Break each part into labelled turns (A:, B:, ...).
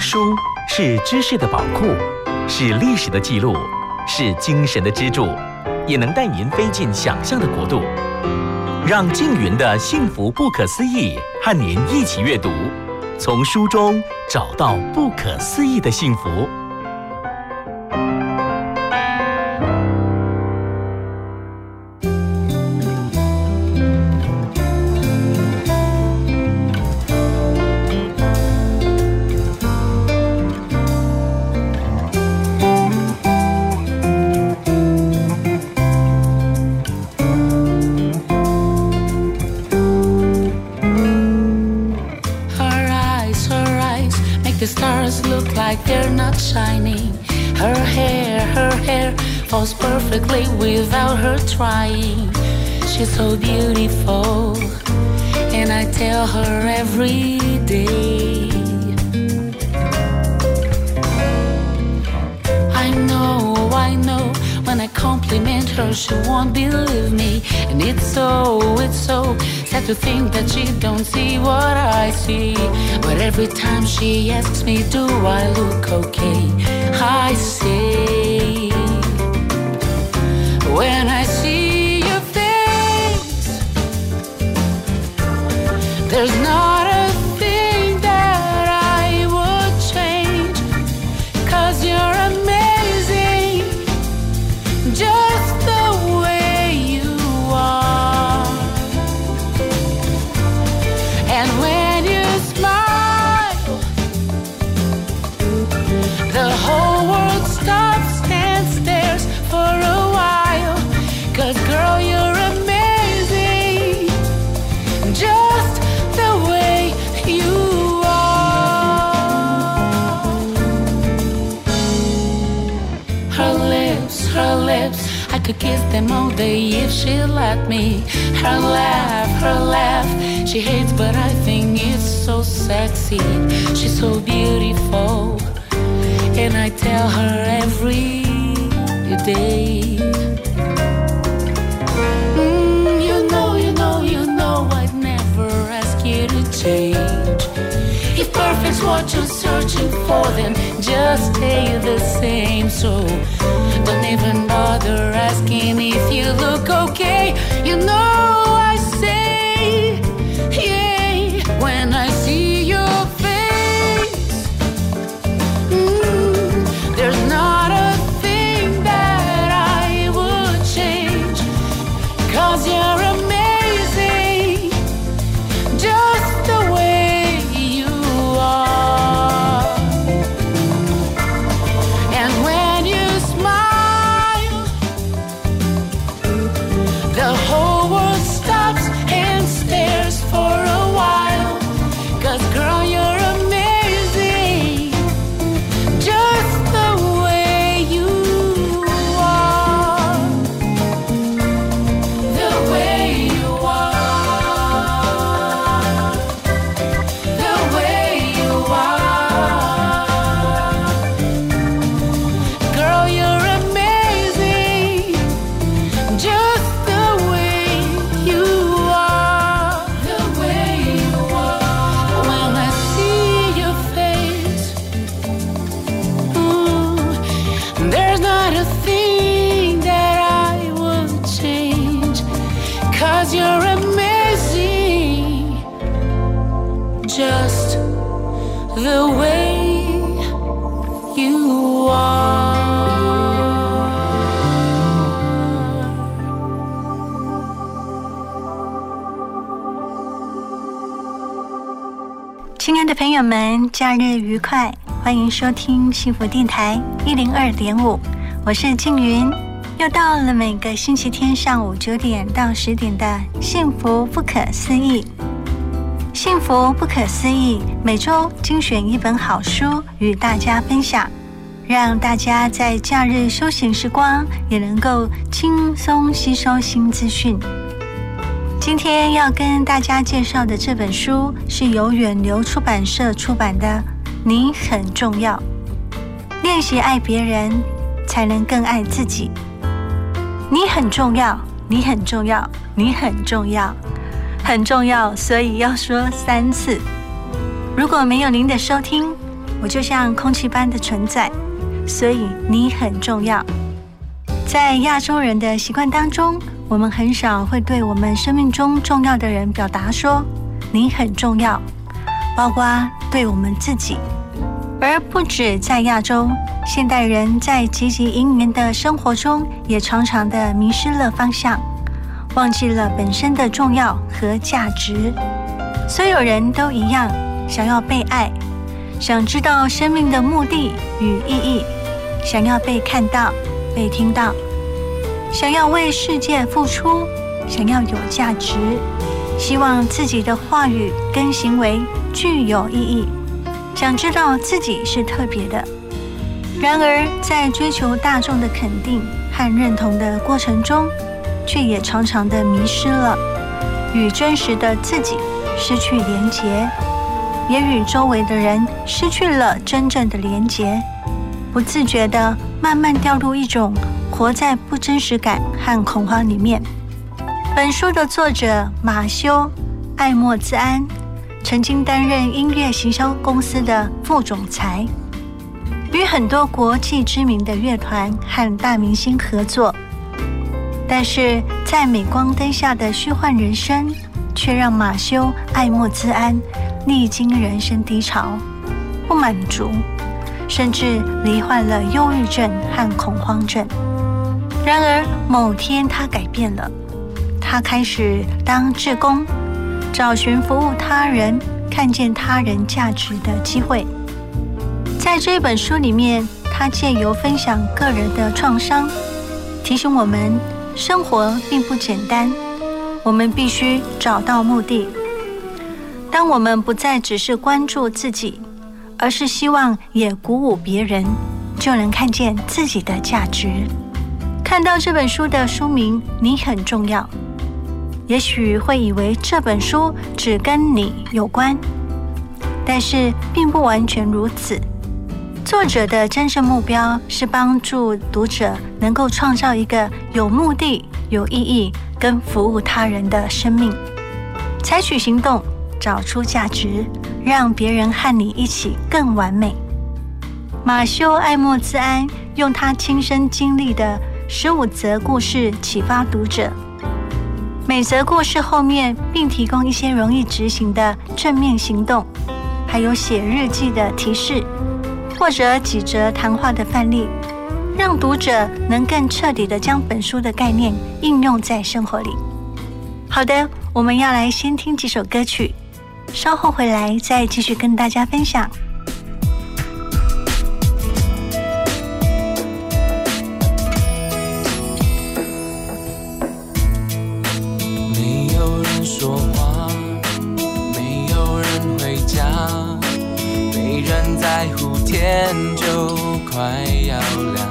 A: 书是知识的宝库，是历史的记录，是精神的支柱，也能带您飞进想象的国度。让静云的幸福不可思议和您一起阅读，从书中找到不可思议的幸福。
B: Asks me, do I look okay? Could kiss them all day if she let me. Her laugh, her laugh, she hates, but I think it's so sexy. She's so beautiful, and I tell her every day. Mm, you know, you know, you know, I'd never ask you to change. If perfect's what you're searching for, then just stay the same. So even bother asking if you look okay. You know,
C: 们，假日愉快！欢迎收听幸福电台一零二点五，我是静云。又到了每个星期天上午九点到十点的《幸福不可思议》。幸福不可思议，每周精选一本好书与大家分享，让大家在假日休闲时光也能够轻松吸收新资讯。今天要跟大家介绍的这本书是由远流出版社出版的《你很重要》，练习爱别人，才能更爱自己。你很重要，你很重要，你很重要，很重要，所以要说三次。如果没有您的收听，我就像空气般的存在，所以你很重要。在亚洲人的习惯当中，我们很少会对我们生命中重要的人表达说“你很重要”，包括对我们自己。而不止在亚洲，现代人在汲汲营营的生活中，也常常的迷失了方向，忘记了本身的重要和价值。所有人都一样，想要被爱。想知道生命的目的与意义，想要被看到、被听到，想要为世界付出，想要有价值，希望自己的话语跟行为具有意义，想知道自己是特别的。然而，在追求大众的肯定和认同的过程中，却也常常的迷失了，与真实的自己失去连结。也与周围的人失去了真正的连结，不自觉的慢慢掉入一种活在不真实感和恐慌里面。本书的作者马修·艾默兹安曾经担任音乐行销公司的副总裁，与很多国际知名的乐团和大明星合作，但是在镁光灯下的虚幻人生，却让马修·艾默兹安。历经人生低潮，不满足，甚至罹患了忧郁症和恐慌症。然而某天，他改变了，他开始当志工，找寻服务他人、看见他人价值的机会。在这本书里面，他借由分享个人的创伤，提醒我们：生活并不简单，我们必须找到目的。当我们不再只是关注自己，而是希望也鼓舞别人，就能看见自己的价值。看到这本书的书名，你很重要，也许会以为这本书只跟你有关，但是并不完全如此。作者的真正目标是帮助读者能够创造一个有目的、有意义跟服务他人的生命，采取行动。找出价值，让别人和你一起更完美。马修·艾默兹安用他亲身经历的十五则故事启发读者，每则故事后面并提供一些容易执行的正面行动，还有写日记的提示，或者几则谈话的范例，让读者能更彻底的将本书的概念应用在生活里。好的，我们要来先听几首歌曲。稍后回来再继续跟大家分享。
D: 快要亮。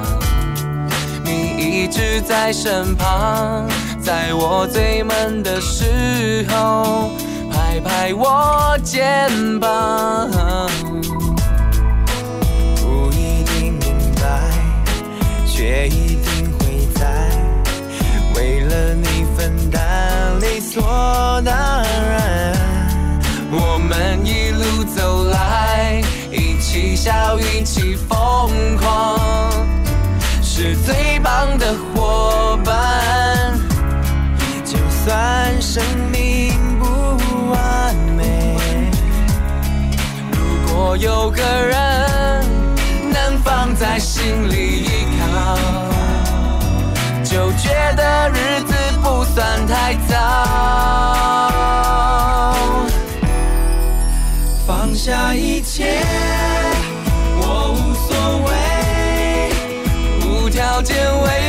D: 你一直在身旁，在我最闷的时候。拍拍我肩膀，
E: 不一定明白，却一定会在为了你分担，理所当
D: 笑，一起疯狂，是最棒的伙伴。
E: 就算生命不。完美。
D: 如果有个人能放在心里依靠，就觉得日子不算太糟。
E: 放下一切，无
D: 条件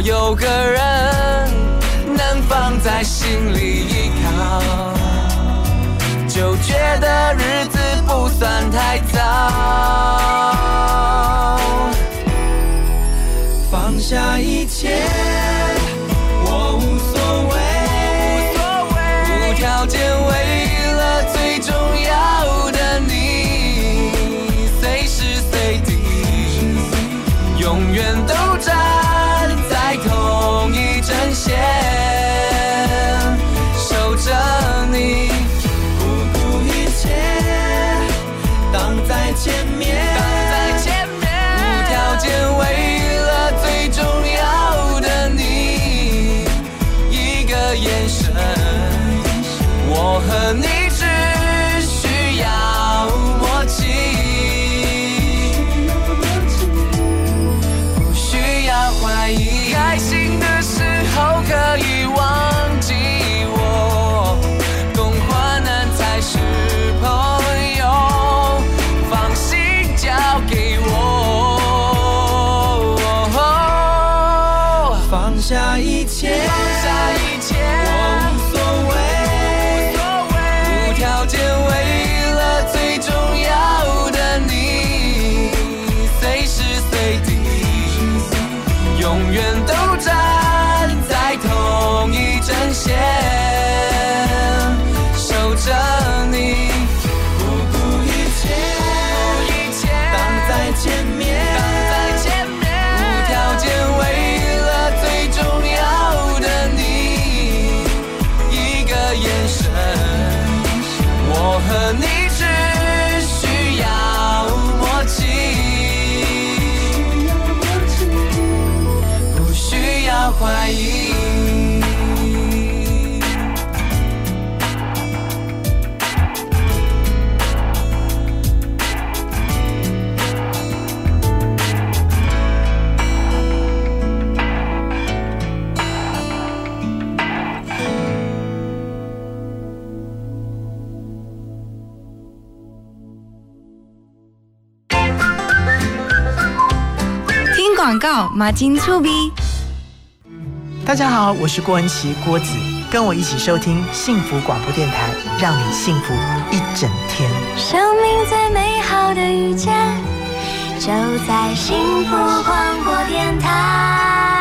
E: 有个人能放在心里依靠就觉得日子不算太糟
D: 放下一切。
F: 马金醋比。
G: 大家好，我是郭文琪郭子，跟我一起收听幸福广播电台，让你幸福一整天。
H: 生命最美好的遇见，就在幸福广播电台。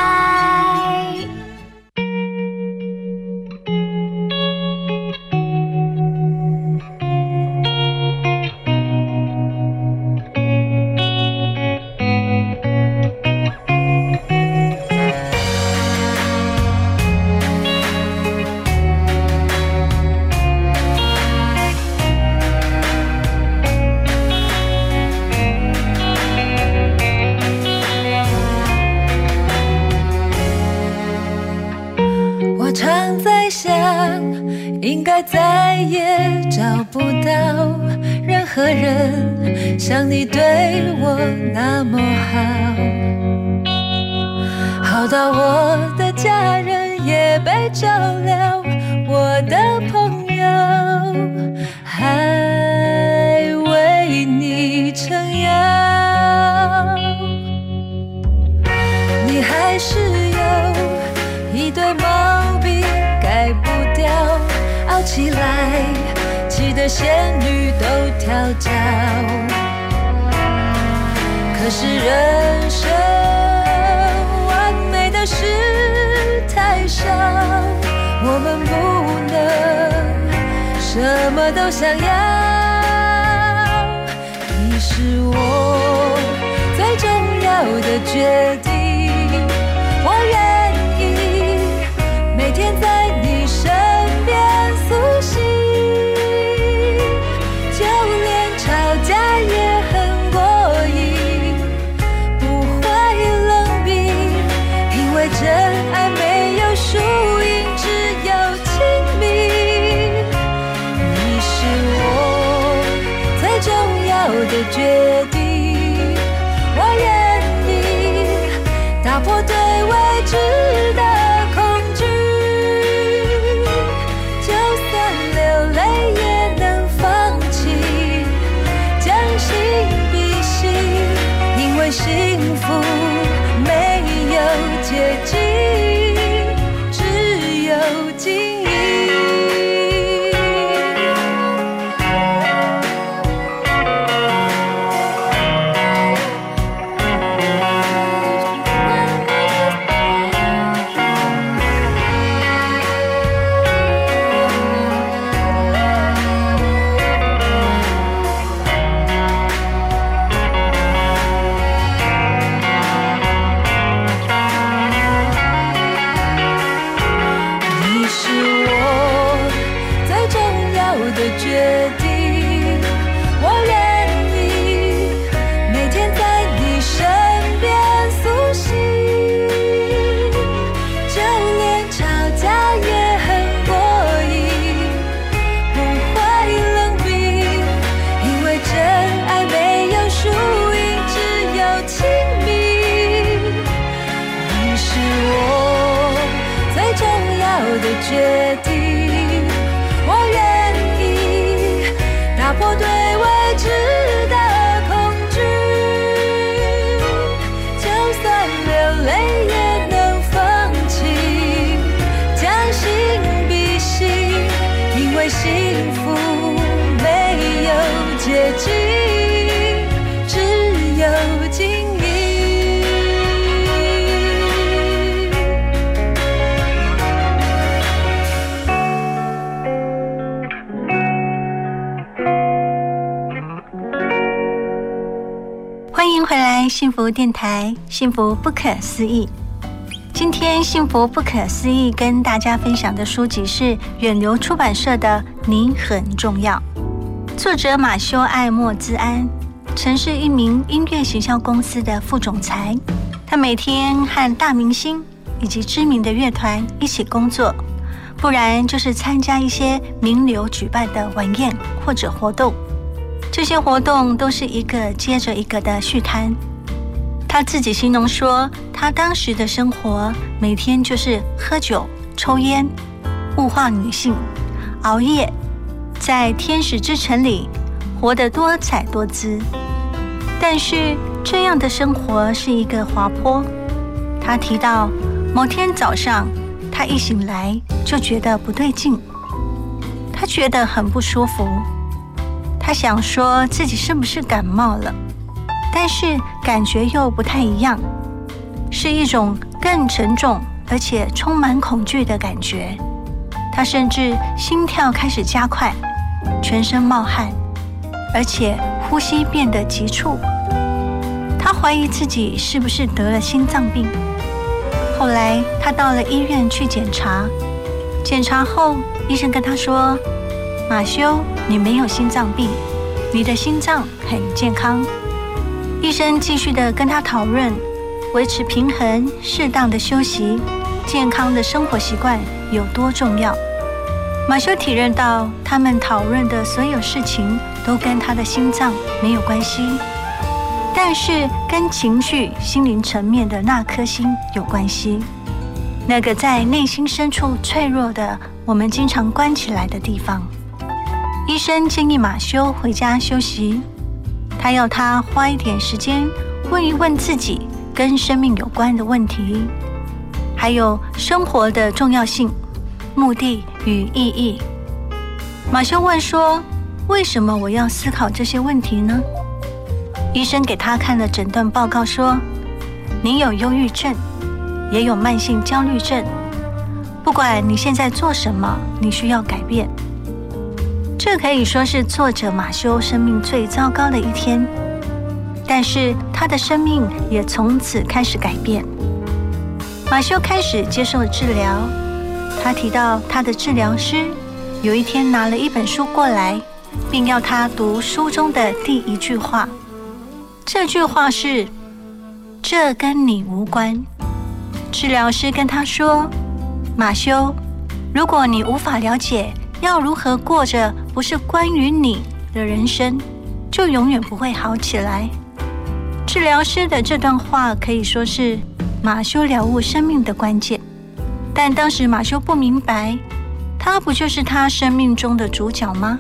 I: 找到我的家人也被照料，我的朋友还为你撑腰。你还是有一堆毛病改不掉，傲起来气得仙女都跳脚。可是人。我想要，你是我最重要的决定。
C: 迎回来，幸福电台，幸福不可思议。今天幸福不可思议跟大家分享的书籍是远流出版社的《你很重要》，作者马修艾莫兹安曾是一名音乐行销公司的副总裁，他每天和大明星以及知名的乐团一起工作，不然就是参加一些名流举办的晚宴或者活动。这些活动都是一个接着一个的续摊。他自己形容说，他当时的生活每天就是喝酒、抽烟、物化女性、熬夜，在天使之城里活得多彩多姿。但是这样的生活是一个滑坡。他提到，某天早上，他一醒来就觉得不对劲，他觉得很不舒服。他想说自己是不是感冒了，但是感觉又不太一样，是一种更沉重而且充满恐惧的感觉。他甚至心跳开始加快，全身冒汗，而且呼吸变得急促。他怀疑自己是不是得了心脏病。后来他到了医院去检查，检查后医生跟他说：“马修，你没有心脏病，你的心脏很健康。”医生继续的跟他讨论维持平衡、适当的休息、健康的生活习惯有多重要。马修体认到，他们讨论的所有事情都跟他的心脏没有关系，但是跟情绪、心灵层面的那颗心有关系。那个在内心深处脆弱的，我们经常关起来的地方。医生建议马修回家休息，他要他花一点时间问一问自己跟生命有关的问题，还有生活的重要性、目的与意义。马修问说：“为什么我要思考这些问题呢？”医生给他看了诊断报告，说：“你有忧郁症，也有慢性焦虑症。不管你现在做什么，你需要改变。”这可以说是作者马修生命最糟糕的一天，但是他的生命也从此开始改变。马修开始接受治疗，他提到他的治疗师有一天拿了一本书过来，并要他读书中的第一句话。这句话是：“这跟你无关。”治疗师跟他说：“马修，如果你无法了解。”要如何过着不是关于你的人生，就永远不会好起来。治疗师的这段话可以说是马修了悟生命的关键，但当时马修不明白，他不就是他生命中的主角吗？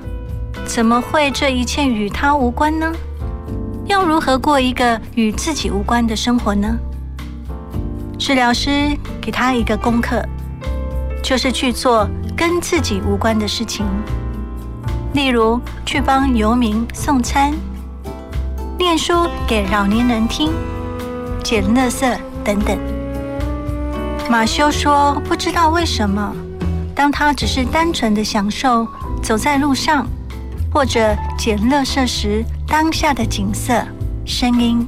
C: 怎么会这一切与他无关呢？要如何过一个与自己无关的生活呢？治疗师给他一个功课，就是去做跟自己无关的事情，例如去帮游民送餐。念书给老年人听，捡垃圾等等。马修说：“不知道为什么，当他只是单纯的享受走在路上，或者捡垃圾时当下的景色、声音，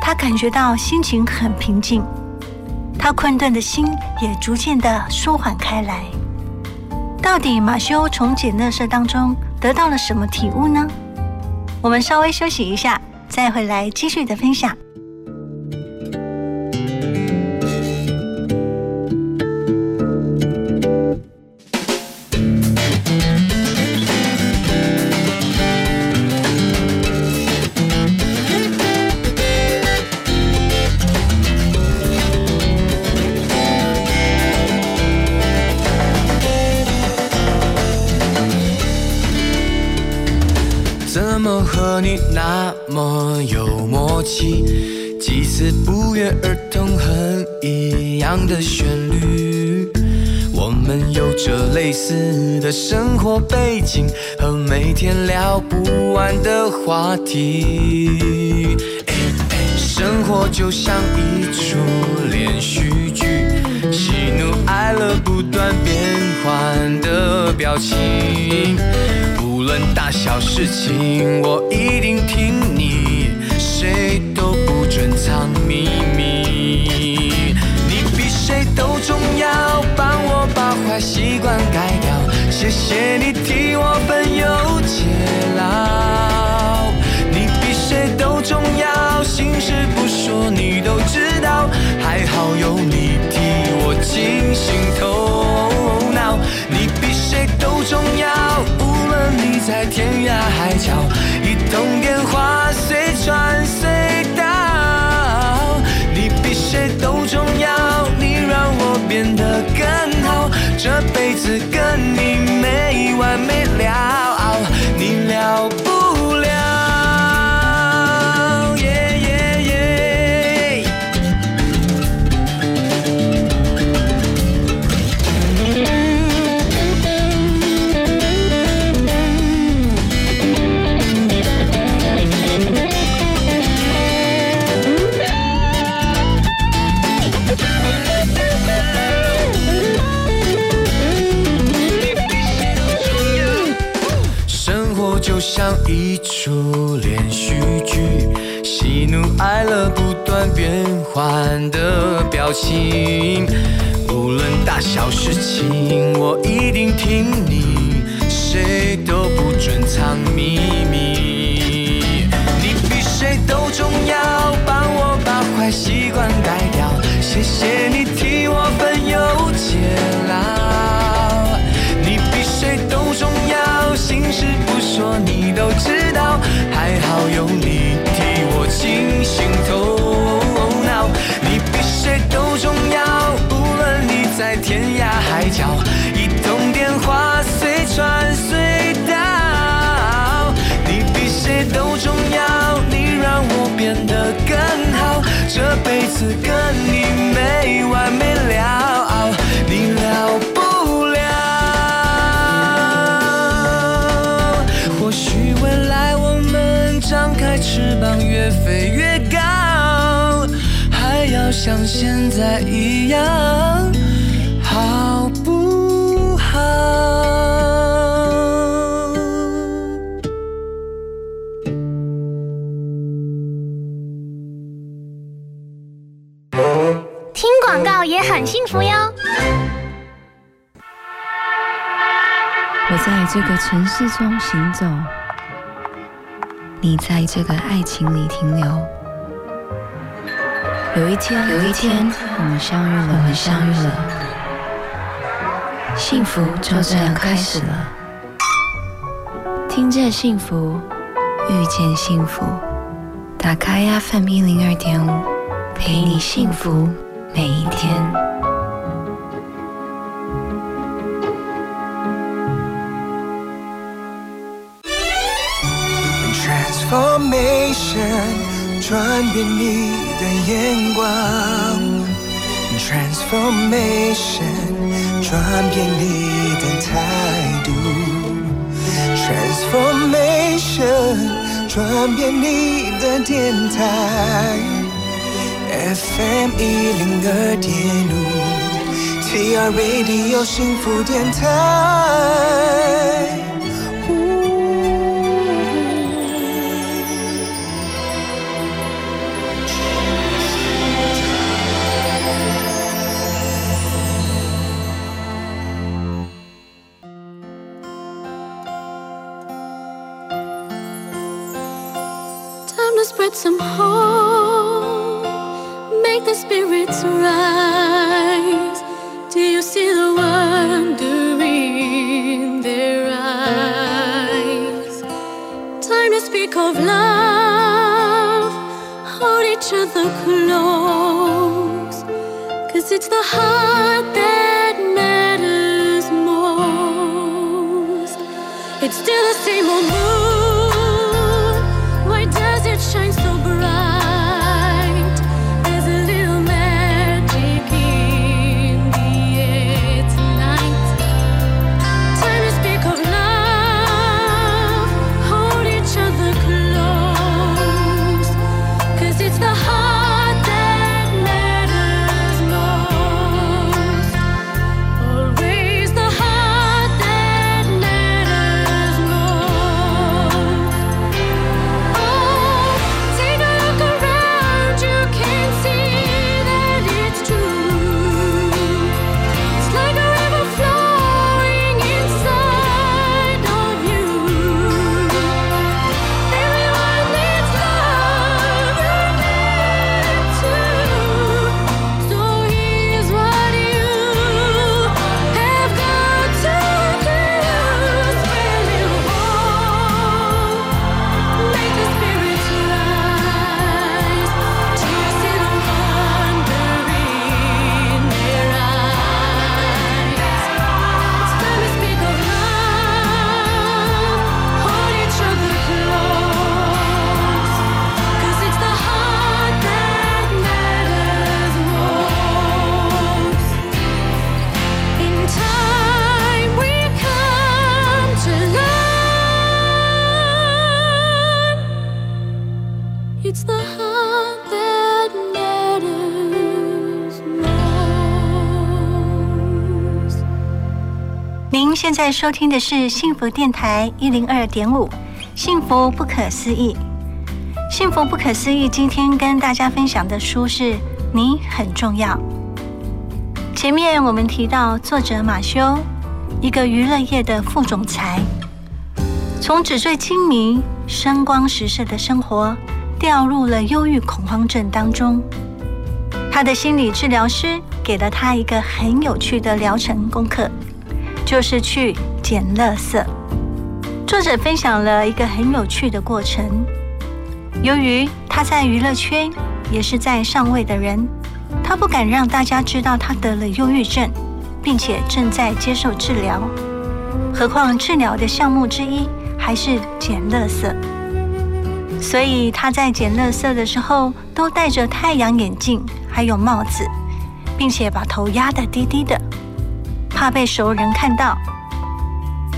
C: 他感觉到心情很平静，他困顿的心也逐渐的舒缓开来。到底马修从简乐社当中得到了什么体悟呢？我们稍微休息一下。”再回来继续的分享。
D: 的生活背景和每天聊不完的话题。生活就像一出连续剧，喜怒哀乐不断变换的表情。无论大小事情，我一定听你，谁都不准藏秘密。你比谁都重要，帮我把坏习惯改掉。谢谢你替我分忧解劳。你比谁都重要，心事不说你都知道。还好有你替我清醒头脑。你比谁都重要，无论你在天涯海角，一通电话随传随这辈子跟你没完没了，出连续剧，喜怒哀乐不断变换的表情。无论大小事情，我一定听你，谁都不准藏秘密。你比谁都重要，帮我把坏习惯改掉。谢谢你都知道。还好有你替我清醒头脑。你比谁都重要，无论你在天涯海角，一通电话随传随到。你比谁都重要，你让我变得更好，这辈子跟你没完没了，在一样，好不好？
J: 听广告也很幸福哟。
K: 我在这个城市中行走，你在这个爱情里停留。有一天，有一天，我们相遇了，我们相遇了，幸福就这样开始了。听见幸福，遇见幸福。打开 FM 一零二点五，陪你幸福每一天。
D: Transformation，转变你的眼光。Transformation，转变你的态度。Transformation，转变你的电台。FM 一零二点五，TR Radio 幸福电台。
B: The heart
C: 现在收听的是幸福电台一零二点五，幸福不可思议。幸福不可思议，今天跟大家分享的书是《你很重要》。前面我们提到作者马修，一个娱乐业的副总裁，从纸醉金迷、声光实色的生活，掉入了忧郁恐慌症当中。他的心理治疗师给了他一个很有趣的疗程功课，就是去捡垃圾。作者分享了一个很有趣的过程。由于他在娱乐圈也是在上位的人，他不敢让大家知道他得了忧郁症，并且正在接受治疗。何况治疗的项目之一还是捡垃圾，所以他在捡垃圾的时候都戴着太阳眼镜，还有帽子，并且把头压得低低的，怕被熟人看到。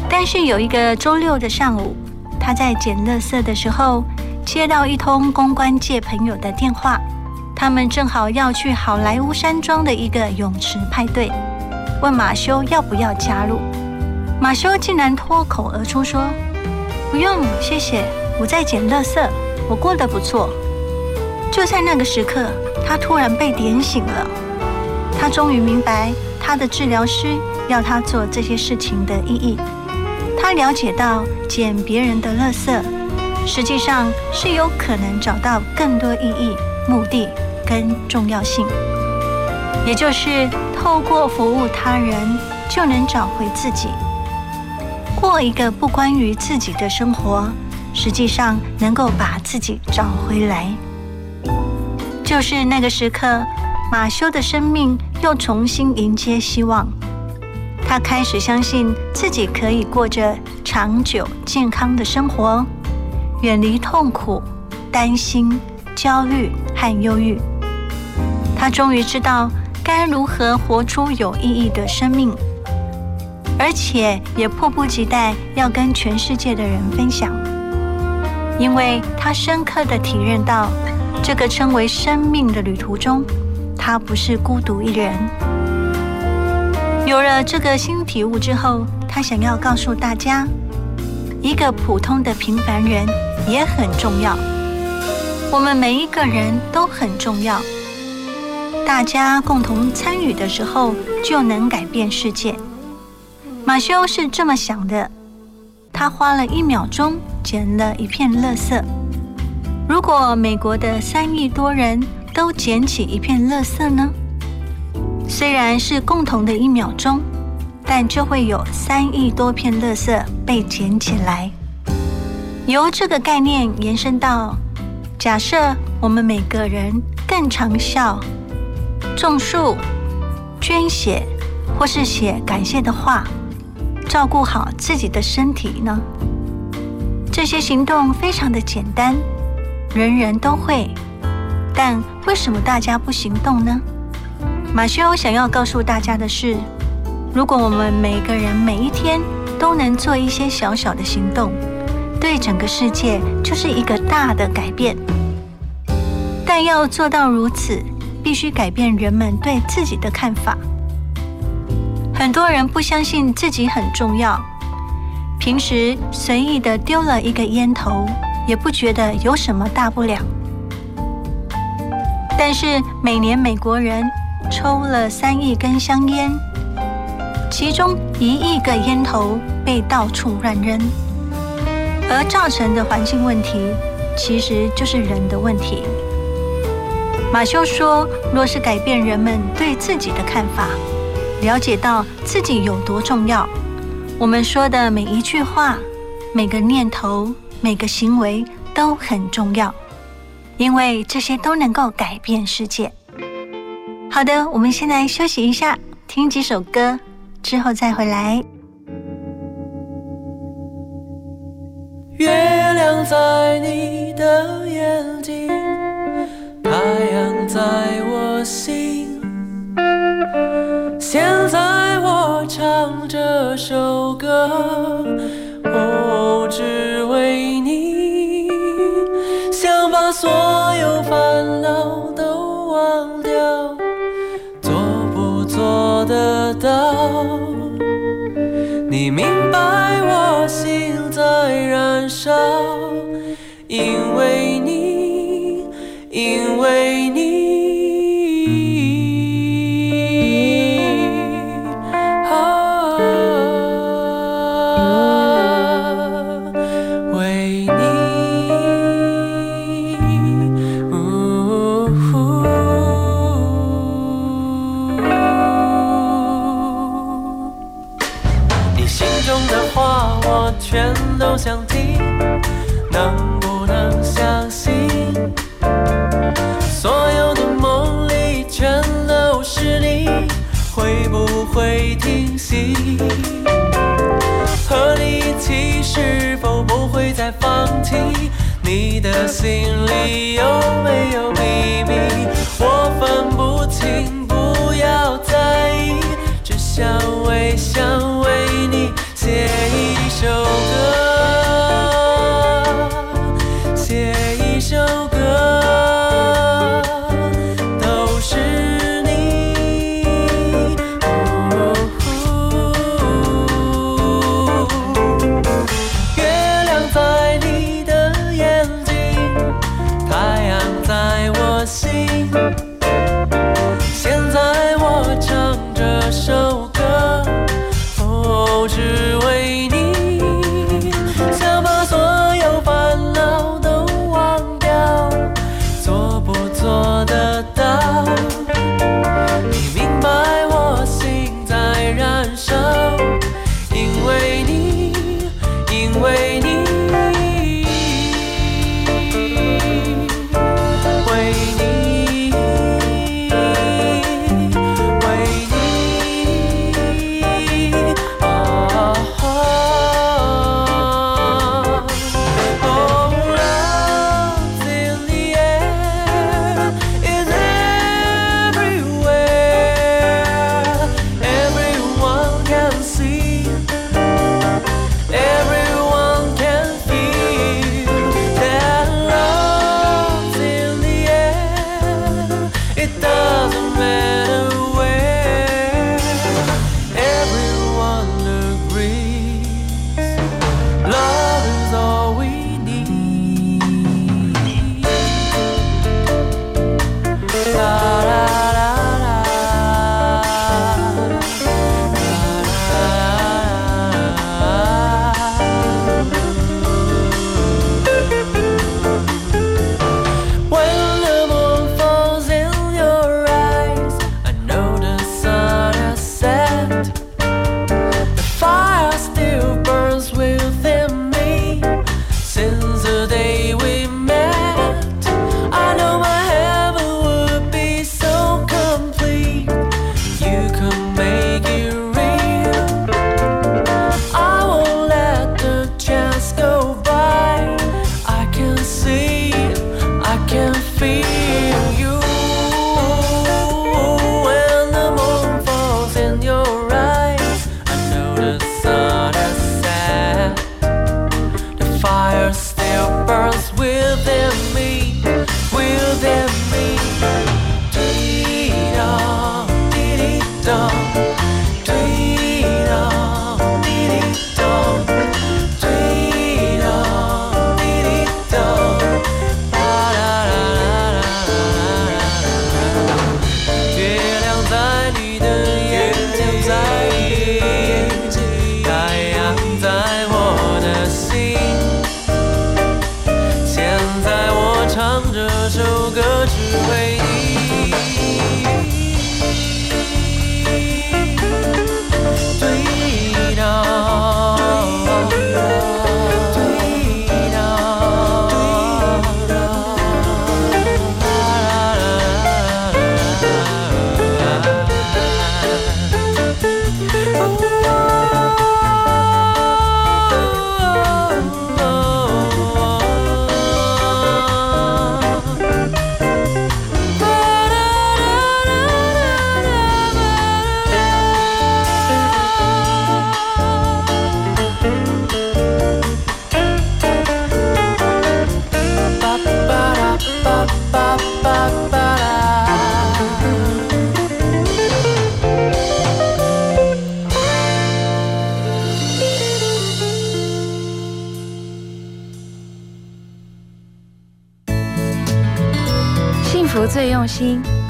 C: 但是有一个周六的上午，他在捡垃圾的时候，接到一通公关界朋友的电话，他们正好要去好莱坞山庄的一个泳池派对，问马修要不要加入。马修竟然脱口而出说：“不用，谢谢，我在捡垃圾，我过得不错。”就在那个时刻，他突然被点醒了，他终于明白他的治疗师要他做这些事情的意义。他了解到捡别人的垃圾，实际上是有可能找到更多意义、目的跟重要性，也就是透过服务他人，就能找回自己，过一个不关于自己的生活，实际上能够把自己找回来。就是那个时刻，马修的生命又重新迎接希望。他开始相信自己可以过着长久健康的生活，远离痛苦、担心、焦虑和忧郁。他终于知道该如何活出有意义的生命，而且也迫不及待要跟全世界的人分享，因为他深刻的体认到，这个称为生命的旅途中，他不是孤独一人。有了这个新体悟之后，他想要告诉大家，一个普通的平凡人也很重要。我们每一个人都很重要，大家共同参与的时候，就能改变世界。马修是这么想的，他花了一秒钟捡了一片垃圾。如果美国的三亿多人都捡起一片垃圾呢？虽然是共同的一秒钟，但就会有三亿多片垃圾被捡起来。由这个概念延伸到，假设我们每个人更常笑、种树、捐血，或是写感谢的话，照顾好自己的身体呢？这些行动非常的简单，人人都会，但为什么大家不行动呢？马修想要告诉大家的是：如果我们每个人每一天都能做一些小小的行动，对整个世界就是一个大的改变。但要做到如此，必须改变人们对自己的看法。很多人不相信自己很重要，平时随意的丢了一个烟头，也不觉得有什么大不了。但是每年美国人。抽了三亿根香烟，其中一亿个烟头被到处乱扔，而造成的环境问题，其实就是人的问题。马修说：“若是改变人们对自己的看法，了解到自己有多重要，我们说的每一句话、每个念头、每个行为都很重要，因为这些都能够改变世界。”好的，我们先来休息一下，听几首歌，之后再回来。
L: 月亮在你的眼睛，太阳在我心。现在我唱这首歌，你明白我心在燃烧，想听，能不能相信？所有的梦里全都是你，会不会停息？和你一起是否不会再放弃？你的心里有没有秘密？我分不清，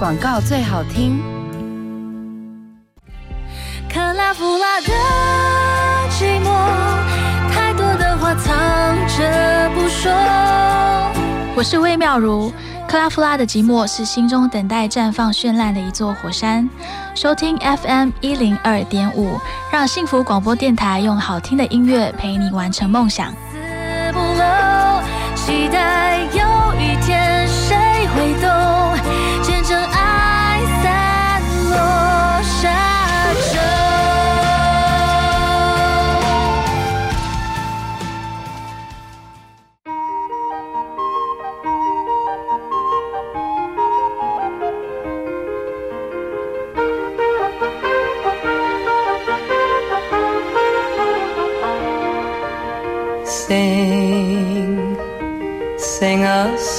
K: 广告最好听。
M: 克拉夫拉的寂寞，太多的话藏着不说。
N: 我是魏妙如。克拉夫拉的寂寞是心中等待绽放绚烂的一座火山。收听 FM 一零二点五，让幸福广播电台用好听的音乐陪你完成梦想。
M: 死不漏，期待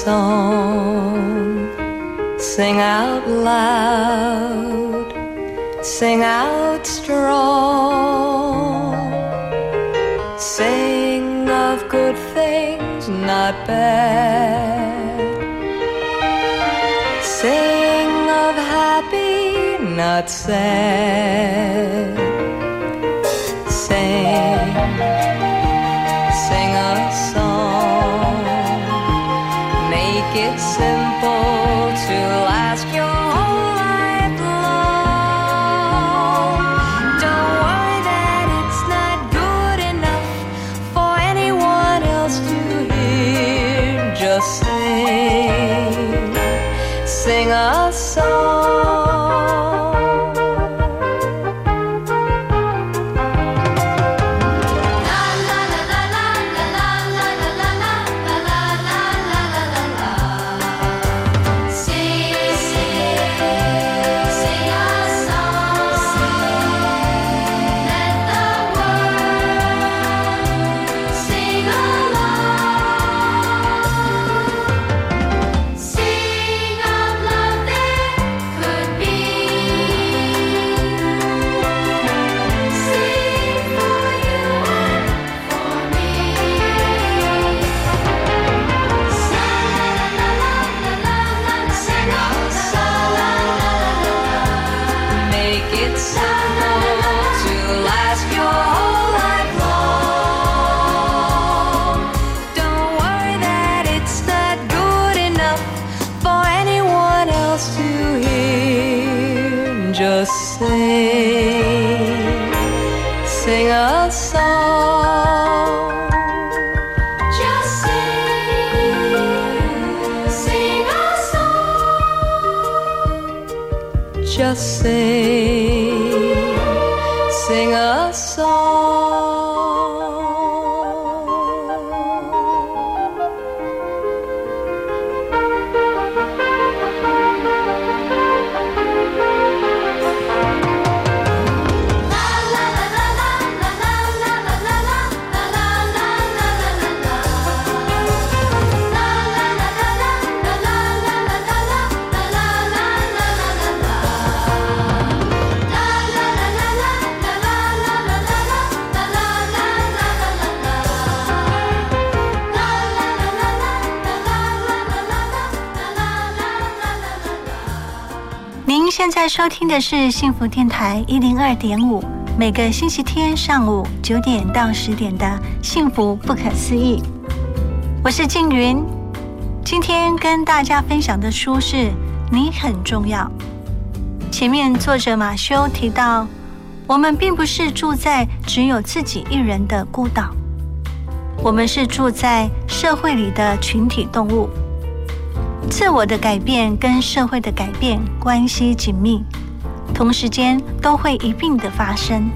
I: song, sing out loud, sing out strong. Sing of good things, not bad. Sing of happy, not sad. 您
C: 现在收听的是幸福电台一零二点五，每个星期天上午九点到十点的《幸福不可思议》。我是静云，今天跟大家分享的书是《你很重要》。前面作者马修提到，我们并不是住在只有自己一人的孤岛，我们是住在社会里的群体动物。自我的改变跟社会的改变关系紧密，同时间都会一并的发生。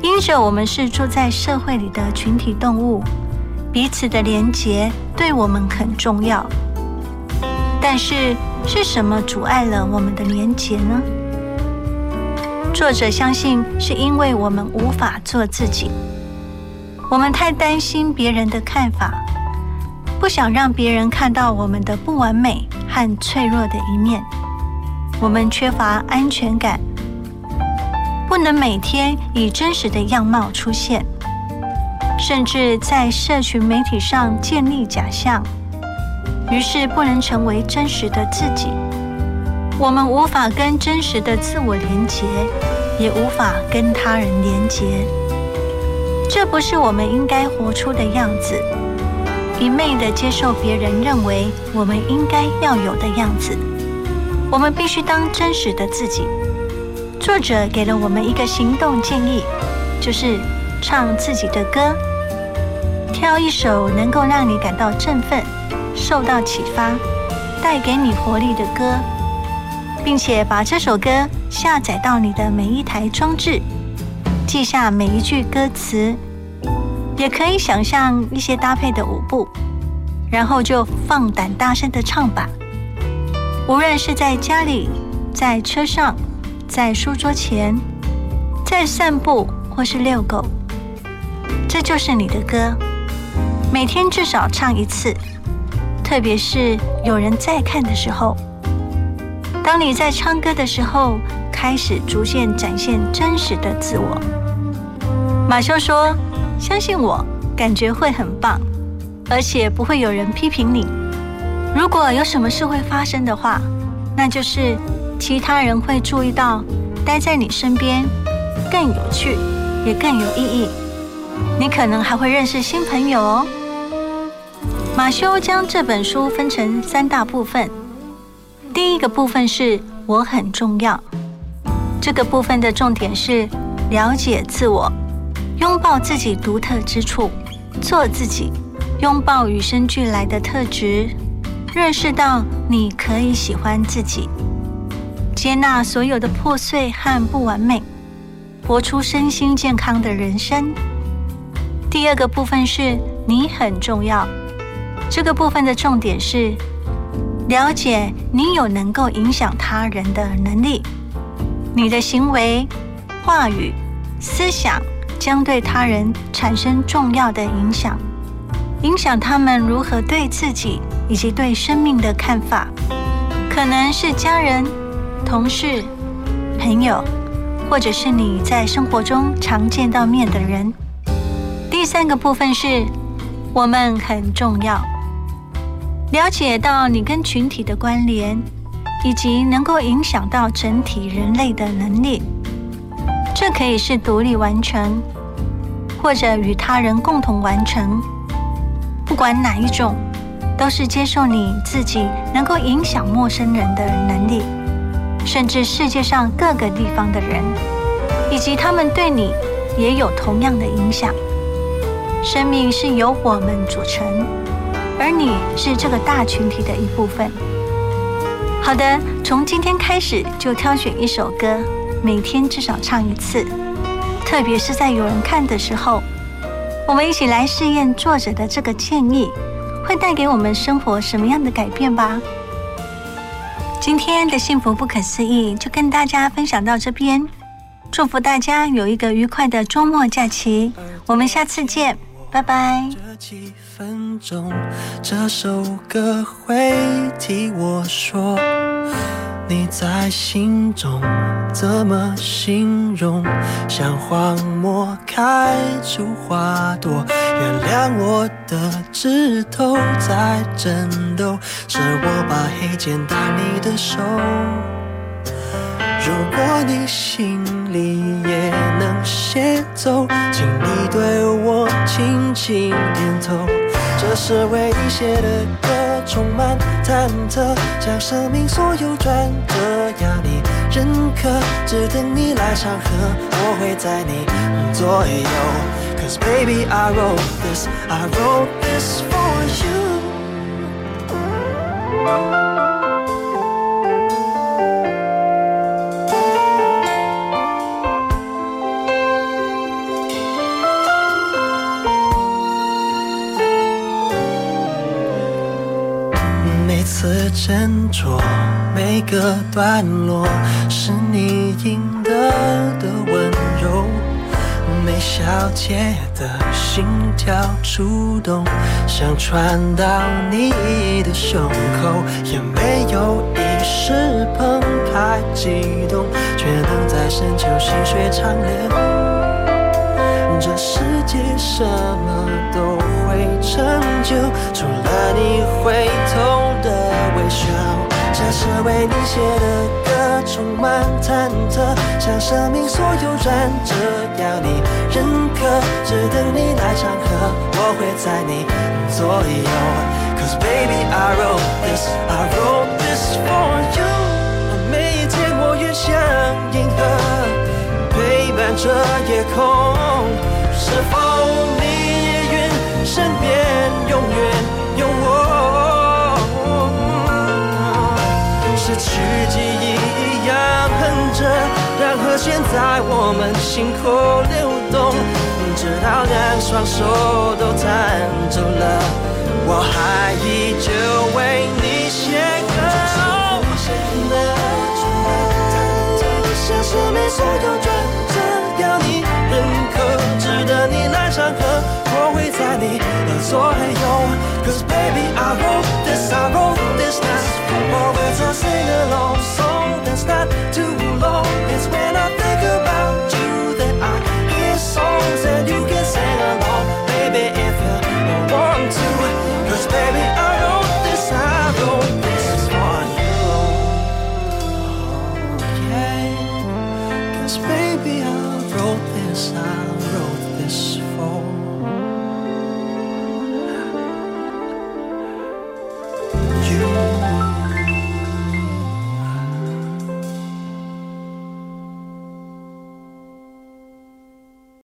C: 因着我们是住在社会里的群体动物，彼此的连结对我们很重要。但是是什么阻碍了我们的连结呢？作者相信是因为我们无法做自己，我们太担心别人的看法。不想让别人看到我们的不完美和脆弱的一面，我们缺乏安全感，不能每天以真实的样貌出现，甚至在社群媒体上建立假象，于是不能成为真实的自己。我们无法跟真实的自我连结，也无法跟他人连结，这不是我们应该活出的样子。一昧的接受别人认为我们应该要有的样子，我们必须当真实的自己。作者给了我们一个行动建议，就是唱自己的歌，挑一首能够让你感到振奋、受到启发、带给你活力的歌，并且把这首歌下载到你的每一台装置，记下每一句歌词。也可以想象一些搭配的舞步，然后就放胆大声的唱吧。无论是在家里、在车上、在书桌前、在散步或是遛狗，这就是你的歌。每天至少唱一次，特别是有人在看的时候。当你在唱歌的时候，开始逐渐展现真实的自我。马修说。相信我，感觉会很棒，而且不会有人批评你。如果有什么事会发生的话，那就是其他人会注意到，待在你身边更有趣，也更有意义。你可能还会认识新朋友哦。马修将这本书分成三大部分，第一个部分是我很重要，这个部分的重点是了解自我。拥抱自己独特之处，做自己；拥抱与生俱来的特质，认识到你可以喜欢自己，接纳所有的破碎和不完美，活出身心健康的人生。第二个部分是你很重要，这个部分的重点是了解你有能够影响他人的能力，你的行为、话语、思想。将对他人产生重要的影响，影响他们如何对自己以及对生命的看法，可能是家人、同事、朋友，或者是你在生活中常见到面的人。第三个部分是，我们很重要，了解到你跟群体的关联，以及能够影响到整体人类的能力。这可以是独立完成。或者与他人共同完成，不管哪一种，都是接受你自己能够影响陌生人的能力，甚至世界上各个地方的人，以及他们对你也有同样的影响。生命是由我们组成，而你是这个大群体的一部分。好的，从今天开始就挑选一首歌，每天至少唱一次。特别是在有人看的时候，我们一起来试验作者的这个建议，会带给我们生活什么样的改变吧？今天的幸福不可思议就跟大家分享到这边，祝福大家有一个愉快的周末假期，我们下次见，拜拜。这几分钟，这首歌会替我说。你在心中怎么形容？像荒漠开出花朵。原谅我的指头在震动，是我把黑键打你的手。
E: 如果你心里也能写奏，请你对我轻轻点头。这是为你写的歌，充满忐忑，将生命所有转折要你认可，只等你来唱和，我会在你左右。Cause baby I wrote this, I wrote this for you. 次斟酌每个段落，是你赢得的温柔。每小节的心跳触动，想传到你的胸口，也没有一时澎湃激动，却能在深秋细水长流。这世界什么都会成就，除了你回头的微笑。这是为你写的歌，充满忐忑，像生命所有转折要你认可，只等你来唱和，我会在你左右。Cause baby I wrote this, I wrote this for you。每一天我越像银河，陪伴着夜空。是否和弦在我们心口流动，直到两双手都弹走了，我还依旧为你写歌。像生命所有转折要你认可，值得你来唱和，我会在你的左右。Cause baby I wrote this, I wrote this I sing along song that's not too long. It's when I think about you that I hear songs and you can sing along.